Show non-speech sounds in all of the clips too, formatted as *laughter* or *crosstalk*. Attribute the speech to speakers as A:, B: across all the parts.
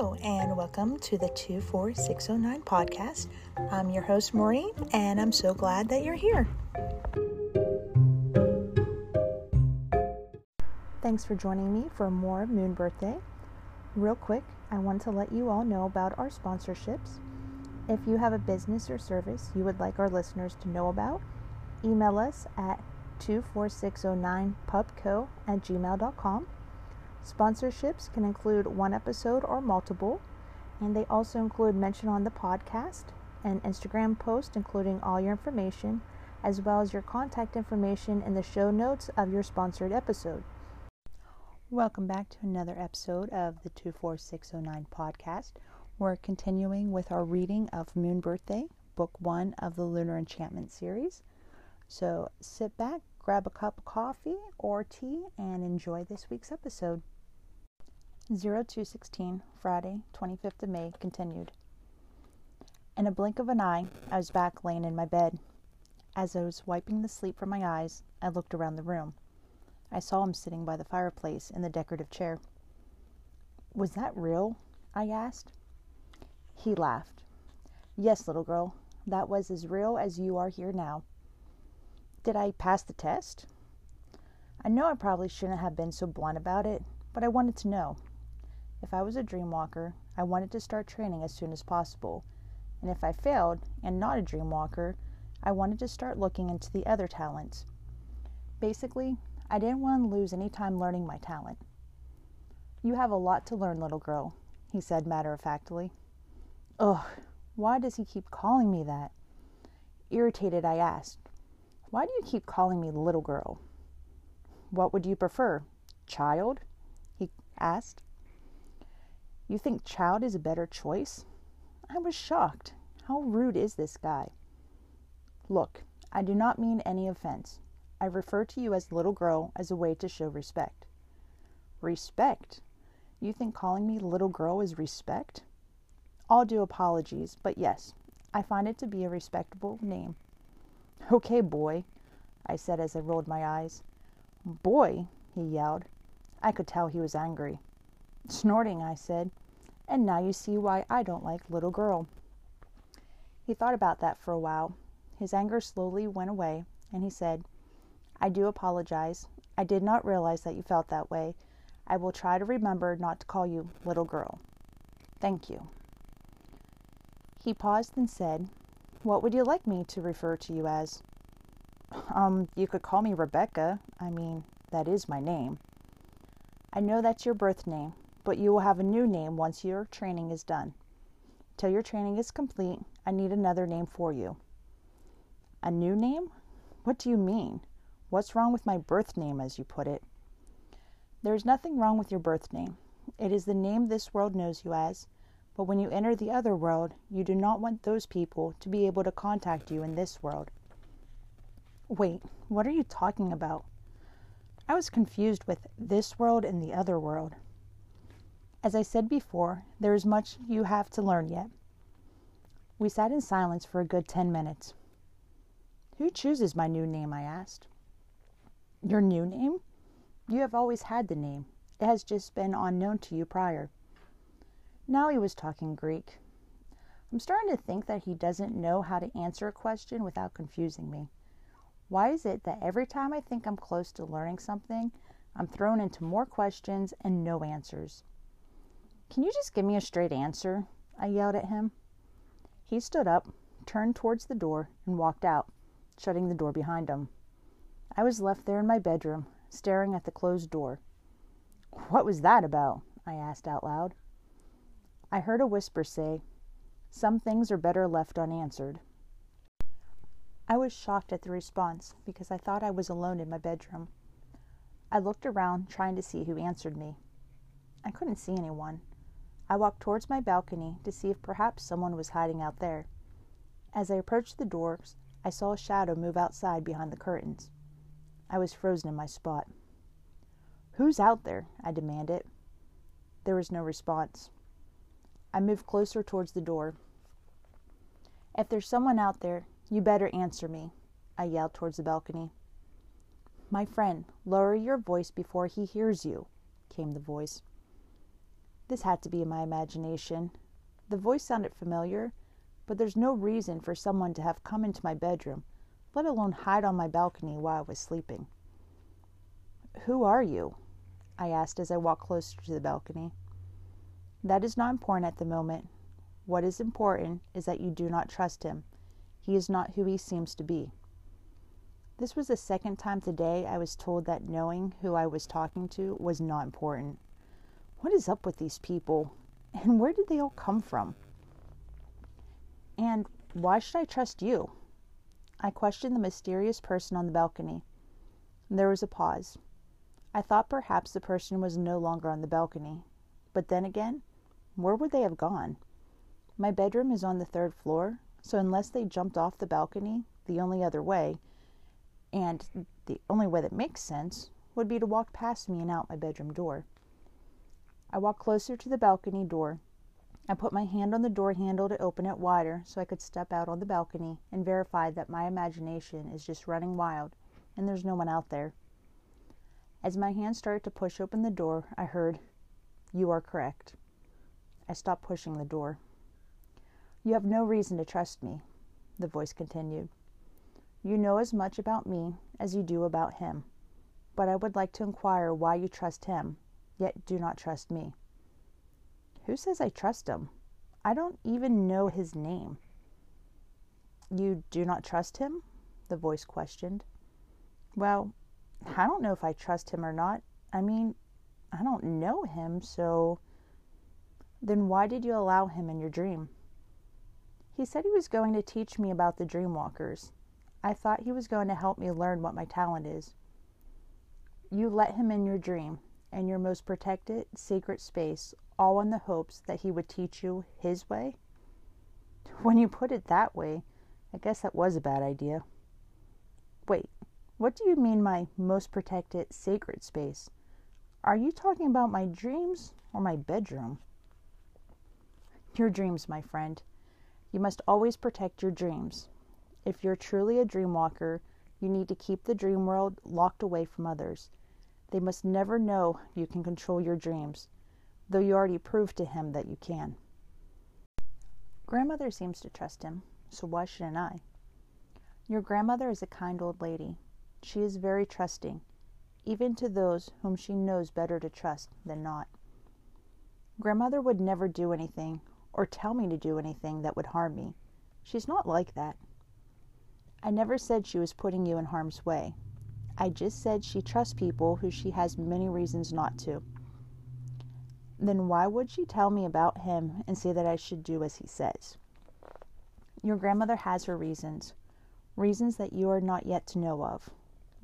A: Hello, and welcome to the 24609 podcast. I'm your host, Maureen, and I'm so glad that you're here. Thanks for joining me for more Moon Birthday. Real quick, I want to let you all know about our sponsorships. If you have a business or service you would like our listeners to know about, email us at 24609pubco at gmail.com. Sponsorships can include one episode or multiple, and they also include mention on the podcast, an Instagram post including all your information, as well as your contact information in the show notes of your sponsored episode. Welcome back to another episode of the 24609 podcast. We're continuing with our reading of Moon Birthday, book one of the Lunar Enchantment series. So sit back, grab a cup of coffee or tea, and enjoy this week's episode. 0216, Friday, 25th of May, continued. In a blink of an eye, I was back laying in my bed. As I was wiping the sleep from my eyes, I looked around the room. I saw him sitting by the fireplace in the decorative chair. Was that real? I asked. He laughed. Yes, little girl, that was as real as you are here now. Did I pass the test? I know I probably shouldn't have been so blunt about it, but I wanted to know. If I was a dream walker, I wanted to start training as soon as possible. And if I failed and not a dream walker, I wanted to start looking into the other talents. Basically, I didn't want to lose any time learning my talent. You have a lot to learn, little girl, he said matter of factly. Ugh, why does he keep calling me that? Irritated, I asked, why do you keep calling me little girl? What would you prefer? Child? He asked. You think child is a better choice? I was shocked. How rude is this guy? Look, I do not mean any offense. I refer to you as little girl as a way to show respect. Respect? You think calling me little girl is respect? All due apologies, but yes, I find it to be a respectable name. Okay, boy, I said as I rolled my eyes. Boy, he yelled. I could tell he was angry. Snorting, I said, and now you see why I don't like little girl. He thought about that for a while. His anger slowly went away, and he said, I do apologize. I did not realize that you felt that way. I will try to remember not to call you little girl. Thank you. He paused and said, what would you like me to refer to you as? Um, you could call me Rebecca. I mean, that is my name. I know that's your birth name, but you will have a new name once your training is done. Till your training is complete, I need another name for you. A new name? What do you mean? What's wrong with my birth name, as you put it? There is nothing wrong with your birth name. It is the name this world knows you as, but when you enter the other world, you do not want those people to be able to contact you in this world. Wait, what are you talking about? I was confused with this world and the other world. As I said before, there is much you have to learn yet. We sat in silence for a good ten minutes. Who chooses my new name? I asked. Your new name? You have always had the name. It has just been unknown to you prior. Now he was talking Greek. I'm starting to think that he doesn't know how to answer a question without confusing me. Why is it that every time I think I'm close to learning something, I'm thrown into more questions and no answers? Can you just give me a straight answer? I yelled at him. He stood up, turned towards the door, and walked out, shutting the door behind him. I was left there in my bedroom, staring at the closed door. What was that about? I asked out loud. I heard a whisper say, Some things are better left unanswered. I was shocked at the response because I thought I was alone in my bedroom. I looked around trying to see who answered me. I couldn't see anyone. I walked towards my balcony to see if perhaps someone was hiding out there. As I approached the doors, I saw a shadow move outside behind the curtains. I was frozen in my spot. Who's out there? I demanded. There was no response. I moved closer towards the door. If there's someone out there, you better answer me, I yelled towards the balcony. My friend, lower your voice before he hears you, came the voice. This had to be in my imagination. The voice sounded familiar, but there's no reason for someone to have come into my bedroom, let alone hide on my balcony while I was sleeping. Who are you? I asked as I walked closer to the balcony. That is not important at the moment. What is important is that you do not trust him. He is not who he seems to be. This was the second time today I was told that knowing who I was talking to was not important. What is up with these people? And where did they all come from? And why should I trust you? I questioned the mysterious person on the balcony. There was a pause. I thought perhaps the person was no longer on the balcony. But then again, where would they have gone? My bedroom is on the third floor, so unless they jumped off the balcony, the only other way, and the only way that makes sense, would be to walk past me and out my bedroom door. I walked closer to the balcony door I put my hand on the door handle to open it wider so I could step out on the balcony and verify that my imagination is just running wild and there's no one out there. As my hand started to push open the door, I heard, You are correct. I stopped pushing the door. You have no reason to trust me, the voice continued. You know as much about me as you do about him, but I would like to inquire why you trust him, yet do not trust me. Who says I trust him? I don't even know his name. You do not trust him? The voice questioned. Well, I don't know if I trust him or not. I mean, I don't know him, so. Then why did you allow him in your dream? He said he was going to teach me about the dreamwalkers. I thought he was going to help me learn what my talent is. You let him in your dream, and your most protected, secret space, all in the hopes that he would teach you his way? *laughs* When you put it that way, I guess that was a bad idea. Wait, what do you mean, my most protected, sacred space? Are you talking about my dreams or my bedroom? Your dreams, my friend. You must always protect your dreams. If you're truly a dream walker, you need to keep the dream world locked away from others. They must never know you can control your dreams though you already proved to him that you can. Grandmother seems to trust him, so why shouldn't I? Your grandmother is a kind old lady. She is very trusting, even to those whom she knows better to trust than not. Grandmother would never do anything or tell me to do anything that would harm me. She's not like that. I never said she was putting you in harm's way. I just said she trusts people who she has many reasons not to then why would she tell me about him and say that I should do as he says? Your grandmother has her reasons, reasons that you are not yet to know of.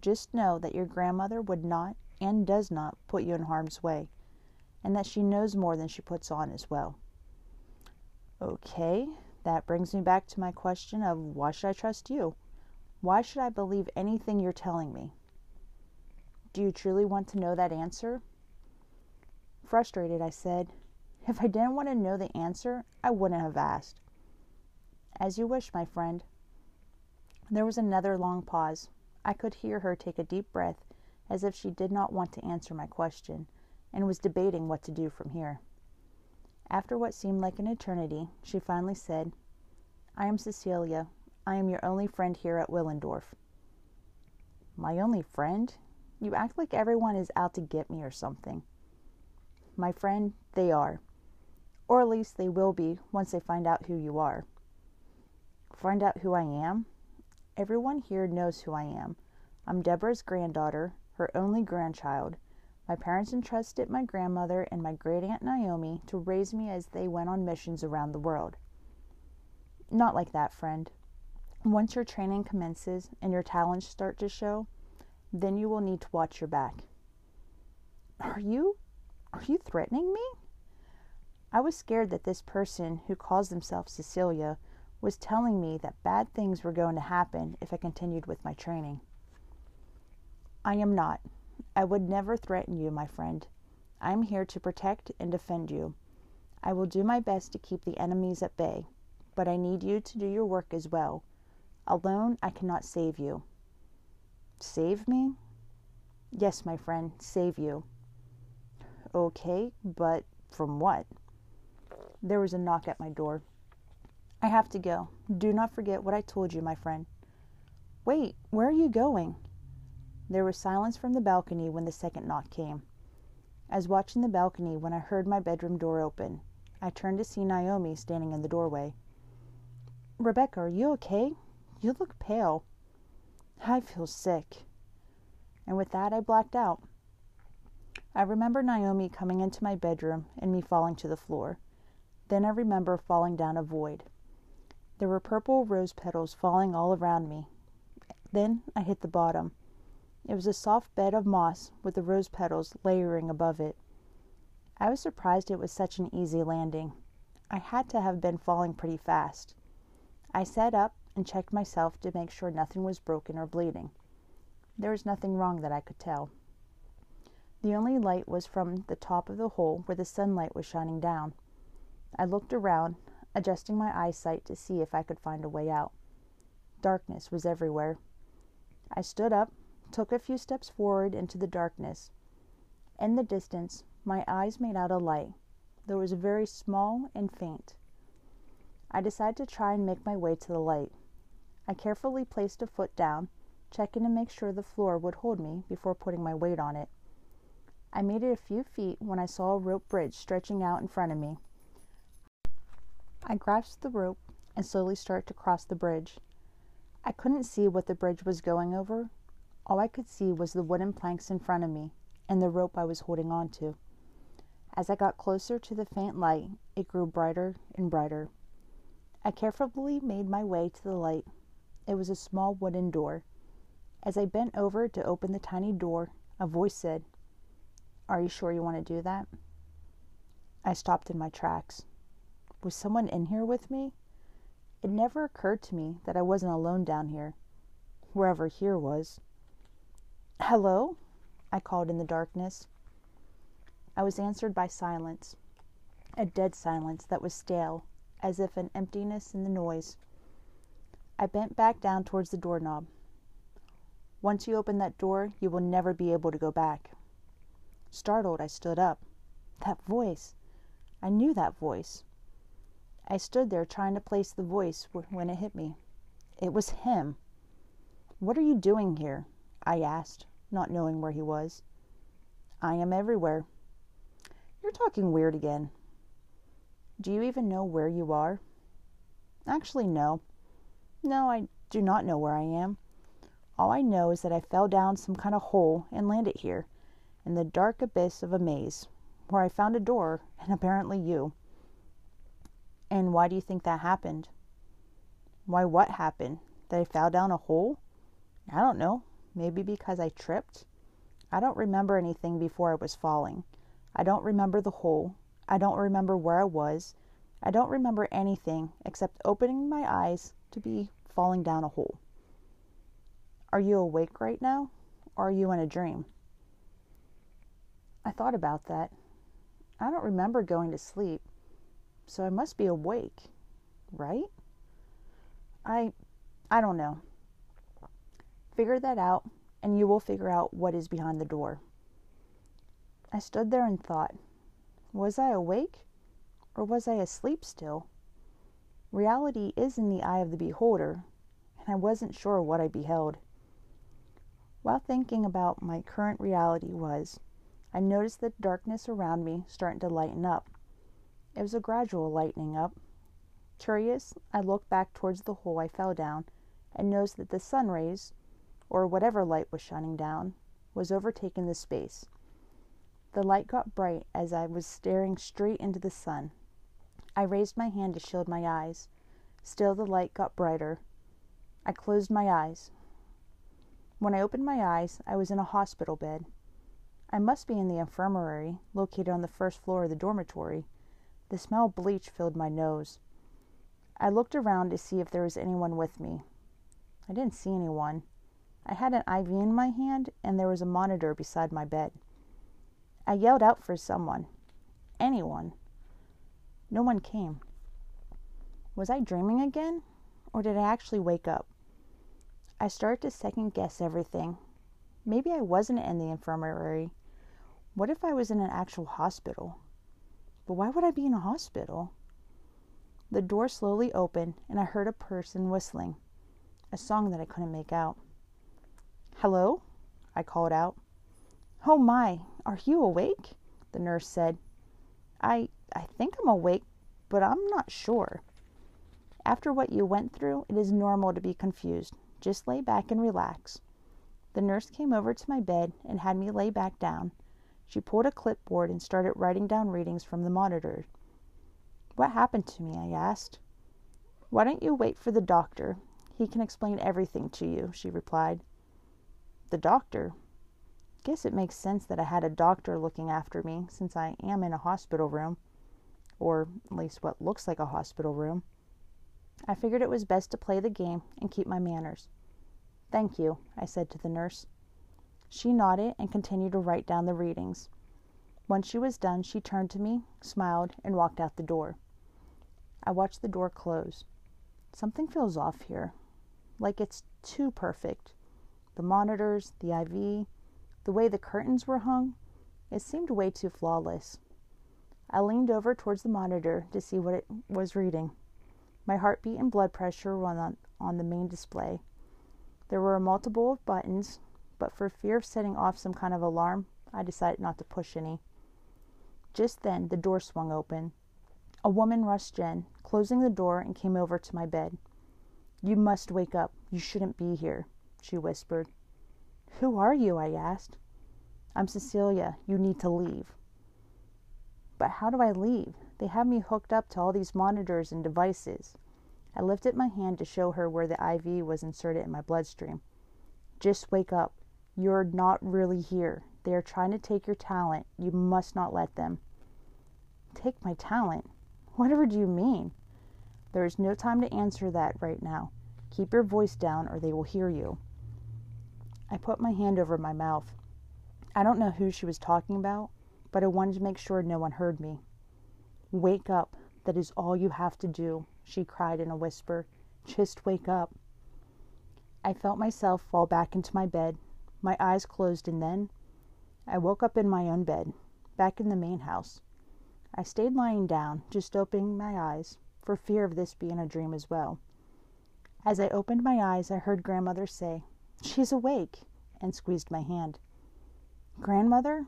A: Just know that your grandmother would not and does not put you in harm's way, and that she knows more than she puts on as well. Okay, that brings me back to my question of why should I trust you? Why should I believe anything you're telling me? Do you truly want to know that answer? Frustrated, I said, If I didn't want to know the answer, I wouldn't have asked. As you wish, my friend. There was another long pause. I could hear her take a deep breath as if she did not want to answer my question and was debating what to do from here. After what seemed like an eternity, she finally said, I am Cecilia. I am your only friend here at Willendorf. My only friend? You act like everyone is out to get me or something. My friend, they are. Or at least they will be once they find out who you are. Find out who I am? Everyone here knows who I am. I'm Deborah's granddaughter, her only grandchild. My parents entrusted my grandmother and my great aunt Naomi to raise me as they went on missions around the world. Not like that, friend. Once your training commences and your talents start to show, then you will need to watch your back. Are you are you threatening me? I was scared that this person who calls themselves Cecilia was telling me that bad things were going to happen if I continued with my training. I am not. I would never threaten you, my friend. I am here to protect and defend you. I will do my best to keep the enemies at bay, but I need you to do your work as well. Alone, I cannot save you. Save me? Yes, my friend, save you. Okay, but From what? There was a knock at my door. I have to go. Do not forget what I told you, my friend. Wait, where are you going? There was silence from the balcony when the second knock came. I was watching the balcony when I heard my bedroom door open. I turned to see Naomi standing in the doorway. Rebecca, are you okay? You look pale. I feel sick. And with that, I blacked out. I remember Naomi coming into my bedroom and me falling to the floor. Then I remember falling down a void. There were purple rose petals falling all around me. Then I hit the bottom. It was a soft bed of moss with the rose petals layering above it. I was surprised it was such an easy landing. I had to have been falling pretty fast. I sat up and checked myself to make sure nothing was broken or bleeding. There was nothing wrong that I could tell. The only light was from the top of the hole where the sunlight was shining down. I looked around, adjusting my eyesight to see if I could find a way out. Darkness was everywhere. I stood up, took a few steps forward into the darkness. In the distance, my eyes made out a light, though it was very small and faint. I decided to try and make my way to the light. I carefully placed a foot down, checking to make sure the floor would hold me before putting my weight on it. I made it a few feet when I saw a rope bridge stretching out in front of me. I grasped the rope and slowly started to cross the bridge. I couldn't see what the bridge was going over. All I could see was the wooden planks in front of me and the rope I was holding on to. As I got closer to the faint light, it grew brighter and brighter. I carefully made my way to the light. It was a small wooden door. As I bent over to open the tiny door, a voice said, Are you sure you want to do that? I stopped in my tracks. Was someone in here with me? It never occurred to me that I wasn't alone down here, wherever here was. Hello? I called in the darkness. I was answered by silence, a dead silence that was stale, as if an emptiness in the noise. I bent back down towards the doorknob. Once you open that door, you will never be able to go back. Startled, I stood up. That voice! I knew that voice. I stood there trying to place the voice when it hit me. It was him. What are you doing here? I asked, not knowing where he was. I am everywhere. You're talking weird again. Do you even know where you are? Actually, no. No, I do not know where I am. All I know is that I fell down some kind of hole and landed here, in the dark abyss of a maze, where I found a door and apparently you. And why do you think that happened? Why, what happened? That I fell down a hole? I don't know. Maybe because I tripped? I don't remember anything before I was falling. I don't remember the hole. I don't remember where I was. I don't remember anything except opening my eyes to be falling down a hole. Are you awake right now? Or are you in a dream? I thought about that. I don't remember going to sleep, so I must be awake, right? I I don't know. Figure that out and you will figure out what is behind the door. I stood there and thought, was I awake or was I asleep still? Reality is in the eye of the beholder, and I wasn't sure what I beheld. While thinking about my current reality was, I noticed the darkness around me starting to lighten up. It was a gradual lightening up. Curious, I looked back towards the hole I fell down and noticed that the sun rays, or whatever light was shining down, was overtaking the space. The light got bright as I was staring straight into the sun. I raised my hand to shield my eyes. Still, the light got brighter. I closed my eyes. When I opened my eyes, I was in a hospital bed. I must be in the infirmary, located on the first floor of the dormitory. The smell of bleach filled my nose. I looked around to see if there was anyone with me. I didn't see anyone. I had an IV in my hand, and there was a monitor beside my bed. I yelled out for someone, anyone. No one came. Was I dreaming again, or did I actually wake up? I started to second guess everything. Maybe I wasn't in the infirmary. What if I was in an actual hospital? But why would I be in a hospital? The door slowly opened, and I heard a person whistling a song that I couldn't make out. Hello? I called out. Oh my, are you awake? The nurse said. I I think I'm awake, but I'm not sure. After what you went through, it is normal to be confused. Just lay back and relax. The nurse came over to my bed and had me lay back down. She pulled a clipboard and started writing down readings from the monitor. What happened to me? I asked. Why don't you wait for the doctor? He can explain everything to you, she replied. The doctor? Guess it makes sense that I had a doctor looking after me since I am in a hospital room, or at least what looks like a hospital room. I figured it was best to play the game and keep my manners. Thank you, I said to the nurse. She nodded and continued to write down the readings. When she was done, she turned to me, smiled, and walked out the door. I watched the door close. Something feels off here, like it's too perfect. The monitors, the IV, the way the curtains were hung, it seemed way too flawless. I leaned over towards the monitor to see what it was reading. My heartbeat and blood pressure were on, on the main display. There were a multiple of buttons, but for fear of setting off some kind of alarm, I decided not to push any. Just then, the door swung open. A woman rushed in, closing the door, and came over to my bed. You must wake up. You shouldn't be here, she whispered. Who are you? I asked. I'm Cecilia. You need to leave. But how do I leave? They have me hooked up to all these monitors and devices. I lifted my hand to show her where the IV was inserted in my bloodstream. Just wake up. You're not really here. They are trying to take your talent. You must not let them. Take my talent? Whatever do you mean? There is no time to answer that right now. Keep your voice down or they will hear you. I put my hand over my mouth. I don't know who she was talking about, but I wanted to make sure no one heard me. Wake up. That is all you have to do, she cried in a whisper. Just wake up. I felt myself fall back into my bed. My eyes closed, and then I woke up in my own bed, back in the main house. I stayed lying down, just opening my eyes, for fear of this being a dream as well. As I opened my eyes, I heard grandmother say, She's awake, and squeezed my hand. Grandmother?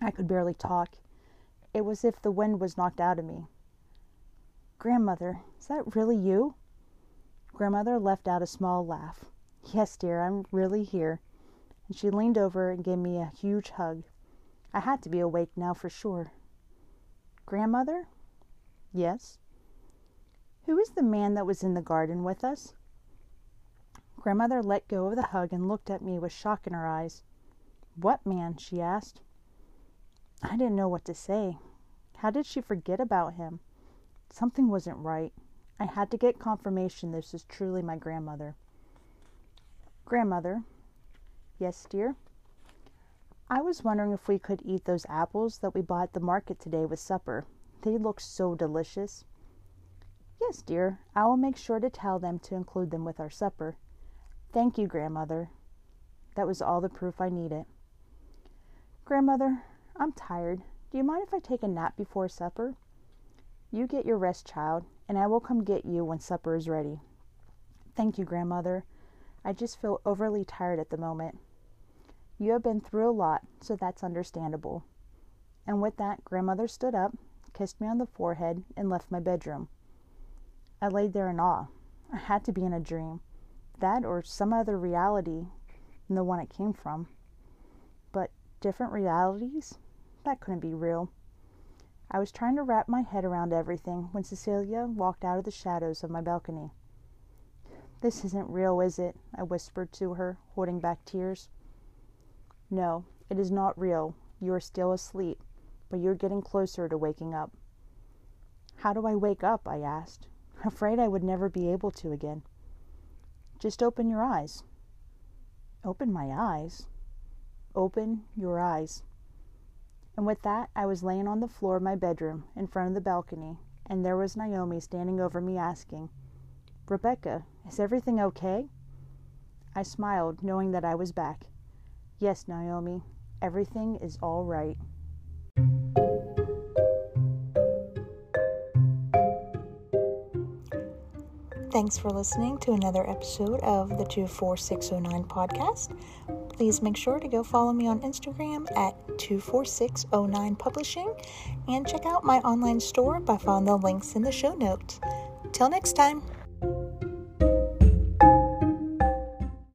A: I could barely talk. It was as if the wind was knocked out of me. Grandmother, is that really you? Grandmother left out a small laugh. Yes, dear, I'm really here. And she leaned over and gave me a huge hug. I had to be awake now for sure. Grandmother? Yes. Who is the man that was in the garden with us? Grandmother let go of the hug and looked at me with shock in her eyes. What man? she asked. I didn't know what to say. How did she forget about him? Something wasn't right. I had to get confirmation this was truly my grandmother. Grandmother. Yes, dear? I was wondering if we could eat those apples that we bought at the market today with supper. They look so delicious. Yes, dear. I will make sure to tell them to include them with our supper. Thank you, grandmother. That was all the proof I needed. Grandmother, I'm tired. Do you mind if I take a nap before supper? You get your rest, child, and I will come get you when supper is ready. Thank you, grandmother. I just feel overly tired at the moment. You have been through a lot, so that's understandable. And with that, grandmother stood up, kissed me on the forehead, and left my bedroom. I laid there in awe. I had to be in a dream. That or some other reality than the one it came from. But different realities? That couldn't be real. I was trying to wrap my head around everything when Cecilia walked out of the shadows of my balcony. This isn't real, is it? I whispered to her, holding back tears. No, it is not real. You are still asleep, but you're getting closer to waking up. How do I wake up? I asked, afraid I would never be able to again. Just open your eyes. Open my eyes? Open your eyes. And with that, I was laying on the floor of my bedroom in front of the balcony, and there was Naomi standing over me asking, Rebecca, is everything okay? I smiled, knowing that I was back. Yes, Naomi, everything is all right. Thanks for listening to another episode of the 24609 podcast. Please make sure to go follow me on Instagram at 24609 Publishing and check out my online store by following the links in the show notes. Till next time.